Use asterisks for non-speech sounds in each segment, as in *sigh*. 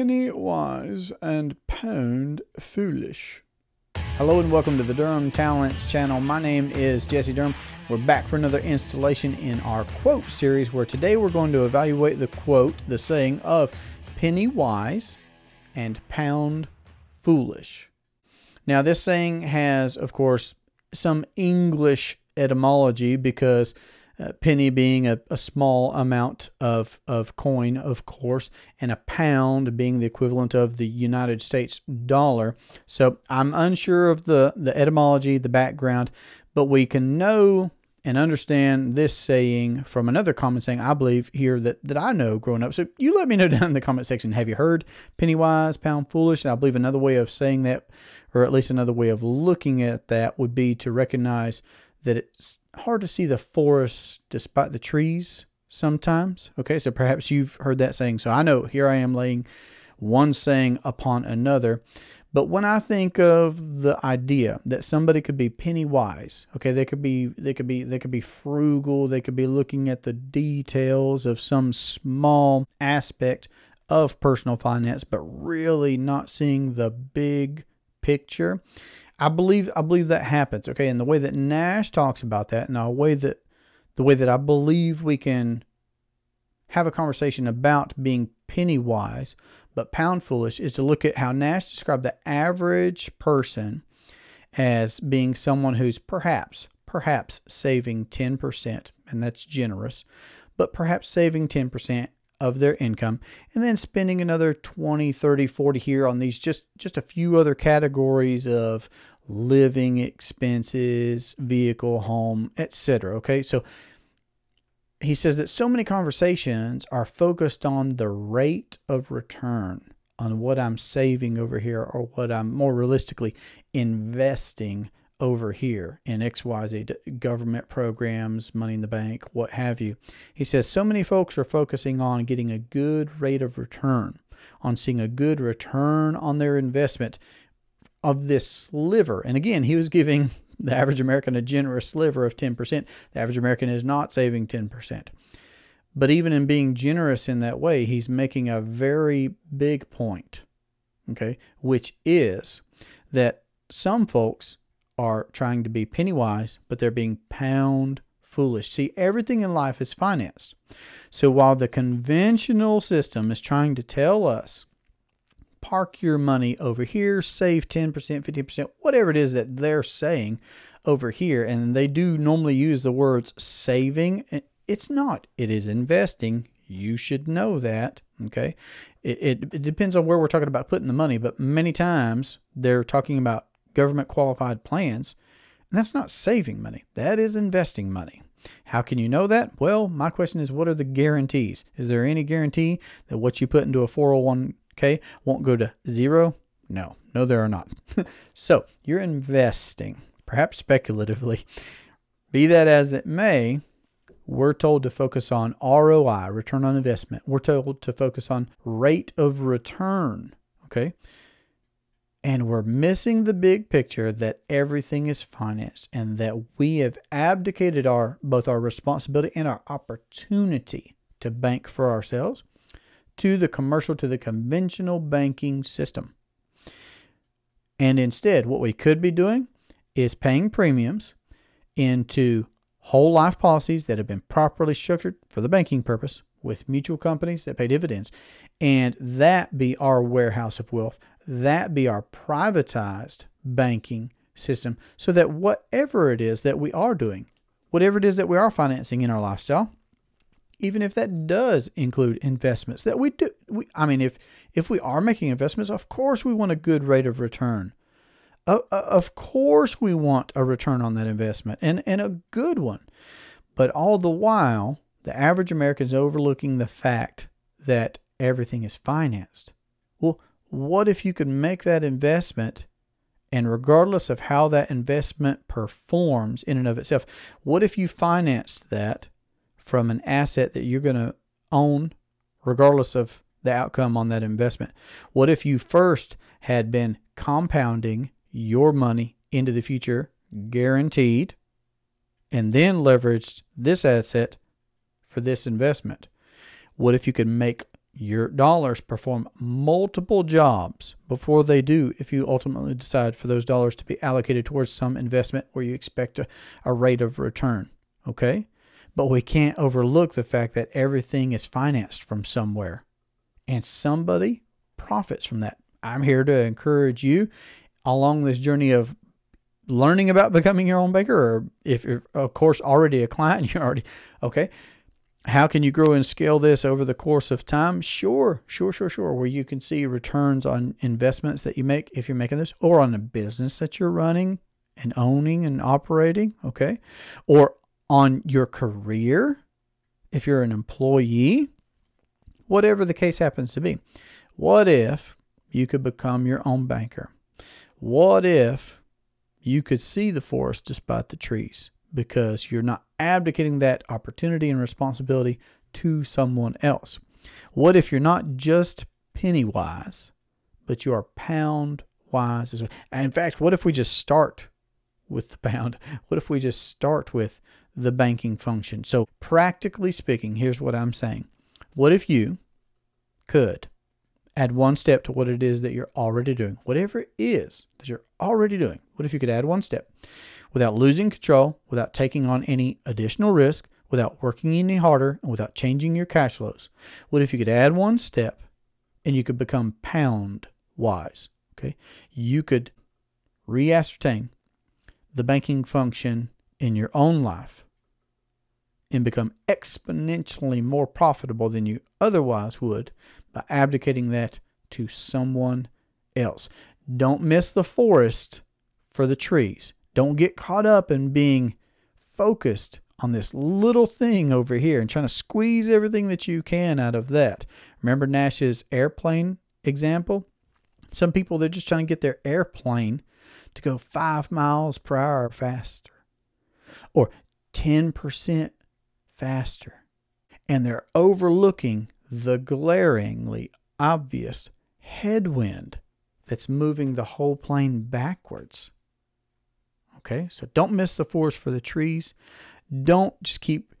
penny wise and pound foolish. Hello and welcome to the Durham Talents channel. My name is Jesse Durham. We're back for another installation in our quote series where today we're going to evaluate the quote, the saying of penny wise and pound foolish. Now, this saying has, of course, some English etymology because uh, penny being a, a, small amount of, of coin, of course, and a pound being the equivalent of the United States dollar. So I'm unsure of the, the etymology, the background, but we can know and understand this saying from another common saying I believe here that, that I know growing up. So you let me know *laughs* down in the comment section. Have you heard penny wise, pound foolish? And I believe another way of saying that, or at least another way of looking at that, would be to recognize that it's hard to see the forest despite the trees sometimes. Okay, so perhaps you've heard that saying. So I know here I am laying one saying upon another. But when I think of the idea that somebody could be penny wise, okay, they could be they could be they could be frugal, they could be looking at the details of some small aspect of personal finance, but really not seeing the big picture. I believe I believe that happens. Okay, and the way that Nash talks about that, and the way that the way that I believe we can have a conversation about being penny wise but pound foolish is to look at how Nash described the average person as being someone who's perhaps perhaps saving 10% and that's generous but perhaps saving 10% of their income and then spending another 20 30 40 here on these just just a few other categories of living expenses vehicle home etc okay? So he says that so many conversations are focused on the rate of return on what i'm saving over here or what i'm more realistically investing over here in XYZ government programs, money in the bank, what have you. He says so many folks are focusing on getting a good rate of return, on seeing a good return on their investment of this sliver. And again, he was giving *laughs* the average American a generous sliver of 10%. The average American is not saving 10%. But even in being generous in that way, he's making a very big point, okay, which is that some folks are trying to be penny wise, but they're being pound foolish. See, everything in life is financed. So while the conventional system is trying to tell us, park your money over here, save 10%, 15%, whatever it is that they're saying over here, and they do normally use the words saving. Eh, it's not, it is investing. You should know that. Okay. It, it, it depends on where we're talking about putting the money, but many times they're talking about government qualified plans. And that's not saving money, that is investing money. How can you know that? Well, my question is what are the guarantees? Is there any guarantee that what you put into a 401k won't go to zero? No, no, there are not. *laughs* so you're investing, perhaps speculatively. Be that as it may, we're told to focus on ROI, return on investment. We're told to focus on rate of return. Okay and we're missing the big picture that everything is financed and that we have abdicated our both our responsibility and our opportunity to bank for ourselves to the commercial to the conventional banking system. And instead, what we could be doing is paying premiums into whole life policies that have been properly structured for the banking purpose with mutual companies that pay dividends. And that be our warehouse of wealth. That be our privatized banking system so that whatever it is that we are doing, whatever it is that we are financing in our lifestyle, even if that does include investments that we do we, I mean if if we are making investments, of course we want a good rate of return. Of course we want a return on that investment and and a good one. But all the while the average American is overlooking the fact that everything is financed. Well, what if you could make that investment and regardless of how that investment performs in and of itself, what if you financed that from an asset that you're going to own regardless of the outcome on that investment? What if you first had been compounding your money into the future guaranteed and then leveraged this asset for this investment? What if you could make your dollars perform multiple jobs before they do if you ultimately decide for those dollars to be allocated towards some investment where you expect a, a rate of return. Okay? But we can't overlook the fact that everything is financed from somewhere and somebody profits from that. I'm here to encourage you along this journey of learning about becoming your own banker, or if you're, of course, already a client, *laughs* you're already okay. How can you grow and scale this over the course of time? Sure, sure, sure, sure. Where you can see returns on investments that you make if you're making this, or on a business that you're running and owning and operating, okay? Or on your career if you're an employee, whatever the case happens to be. What if you could become your own banker? What if you could see the forest despite the trees because you're not abdicating that opportunity and responsibility to someone else? What if you're not just penny wise, but you are pound wise? And in fact, what if we just start with the pound? *laughs* What if we just start with the banking function? So, practically speaking, here's what I'm saying. What if you could add one step to what it is that you're already doing, whatever it is that you're already doing. What if you could add one step without losing control, without taking on any additional risk, without working any harder, and without changing your cash flows? What if you could add one step and you could become pound wise? Okay. You could re ascertain the banking function in your own life and become exponentially more profitable than you otherwise would by abdicating that to someone else. Don't miss the forest for the trees. Don't get caught up in being focused on this little thing over here and trying to squeeze everything that you can out of that. Remember Nash's airplane example? Some people, they're just trying to get their airplane to go five miles per hour faster or 10% faster. And they're overlooking the glaringly obvious headwind that's moving the whole plane backwards. Okay, so don't miss the forest for the trees. Don't just keep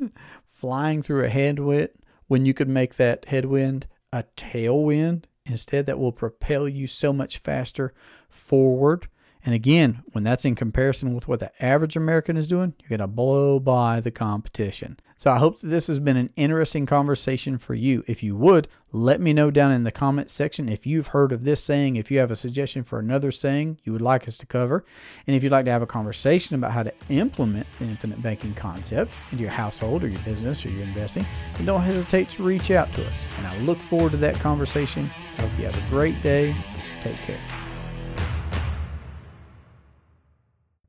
*laughs* flying through a headwind when you could make that headwind a tailwind instead that will propel you so much faster forward and again, when that's in comparison with what the average American is doing, you're going to blow by the competition. So I hope that this has been an interesting conversation for you. If you would, let me know down in the comment section if you've heard of this saying, if you have a suggestion for another saying you would like us to cover, and if you'd like to have a conversation about how to implement the infinite banking concept into your household or your business or your investing, then don't hesitate to reach out to us. And I look forward to that conversation. I hope you have a great day. Take care.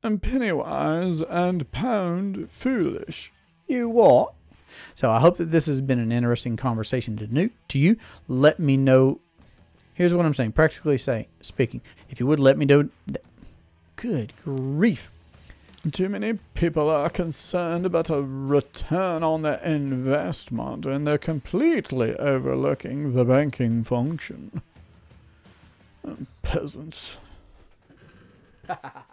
And pennywise and pound foolish. You what? So I hope that this has been an interesting conversation to new to you. Let me know. Here's what I'm saying. Practically say speaking. If you would let me know. Good grief. Too many people are concerned about a return on their investment and they're completely overlooking the banking function. Peasants. *laughs*